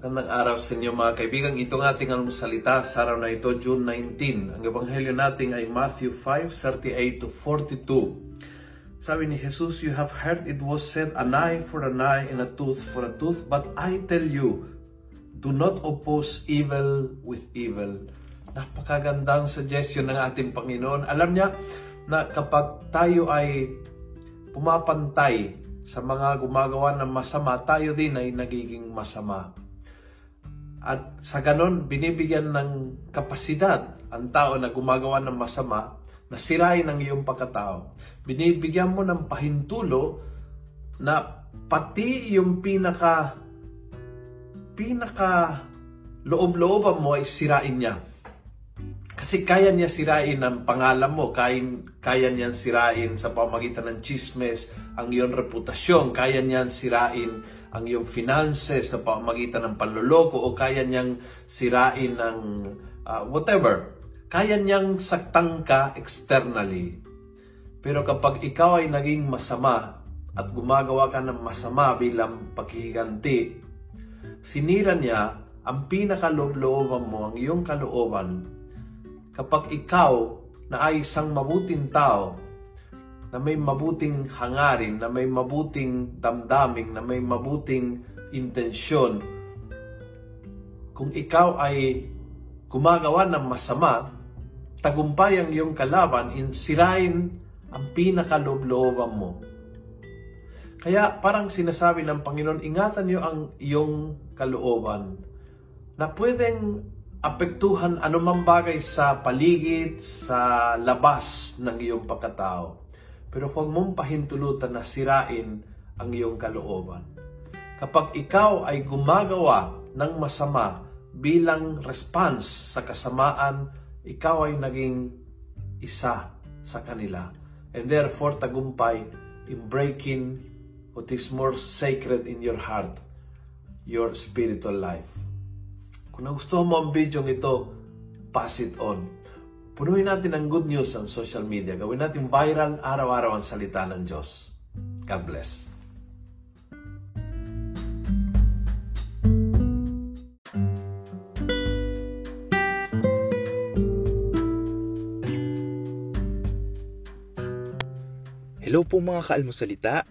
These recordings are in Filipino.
Magandang araw sa inyo mga kaibigan. Ito ng ating almusalita sa araw na ito, June 19. Ang ebanghelyo natin ay Matthew 5, 38 to 42. Sabi ni Jesus, You have heard it was said, an eye for an eye and a tooth for a tooth, but I tell you, do not oppose evil with evil. Napakagandang suggestion ng ating Panginoon. Alam niya na kapag tayo ay pumapantay sa mga gumagawa ng masama, tayo din ay nagiging masama. At sa ganon, binibigyan ng kapasidad ang tao na gumagawa ng masama na sirain ang iyong pagkatao. Binibigyan mo ng pahintulo na pati yung pinaka pinaka loob-looban mo ay sirain niya. Kasi kaya niya sirain ang pangalan mo, kaya, kaya niyan sirain sa pamagitan ng chismes ang iyong reputasyon, kaya niyan sirain ang iyong finances sa pamagitan ng panloloko o kaya niyang sirain ng uh, whatever. Kaya niyang saktang ka externally. Pero kapag ikaw ay naging masama at gumagawa ka ng masama bilang paghihiganti, sinira niya ang pinakaloob-looban mo, ang iyong kalooban. Kapag ikaw na ay isang mabuting tao, na may mabuting hangarin, na may mabuting damdaming, na may mabuting intensyon. Kung ikaw ay gumagawa ng masama, tagumpay ang iyong kalaban, insirain ang pinakaloob-looban mo. Kaya parang sinasabi ng Panginoon, ingatan niyo ang iyong kalooban na pwedeng apektuhan anumang bagay sa paligid, sa labas ng iyong pagkatao. Pero huwag mong pahintulutan na sirain ang iyong kalooban. Kapag ikaw ay gumagawa ng masama bilang response sa kasamaan, ikaw ay naging isa sa kanila. And therefore, tagumpay in breaking what is more sacred in your heart, your spiritual life. Kung nagustuhan mo ang video ito, pass it on Punuin natin ang good news sa social media. Gawin natin viral araw-araw ang salita ng Diyos. God bless. Hello po mga kaalmosalita.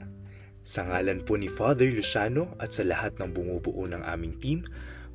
Sa ngalan po ni Father Luciano at sa lahat ng bumubuo ng aming team,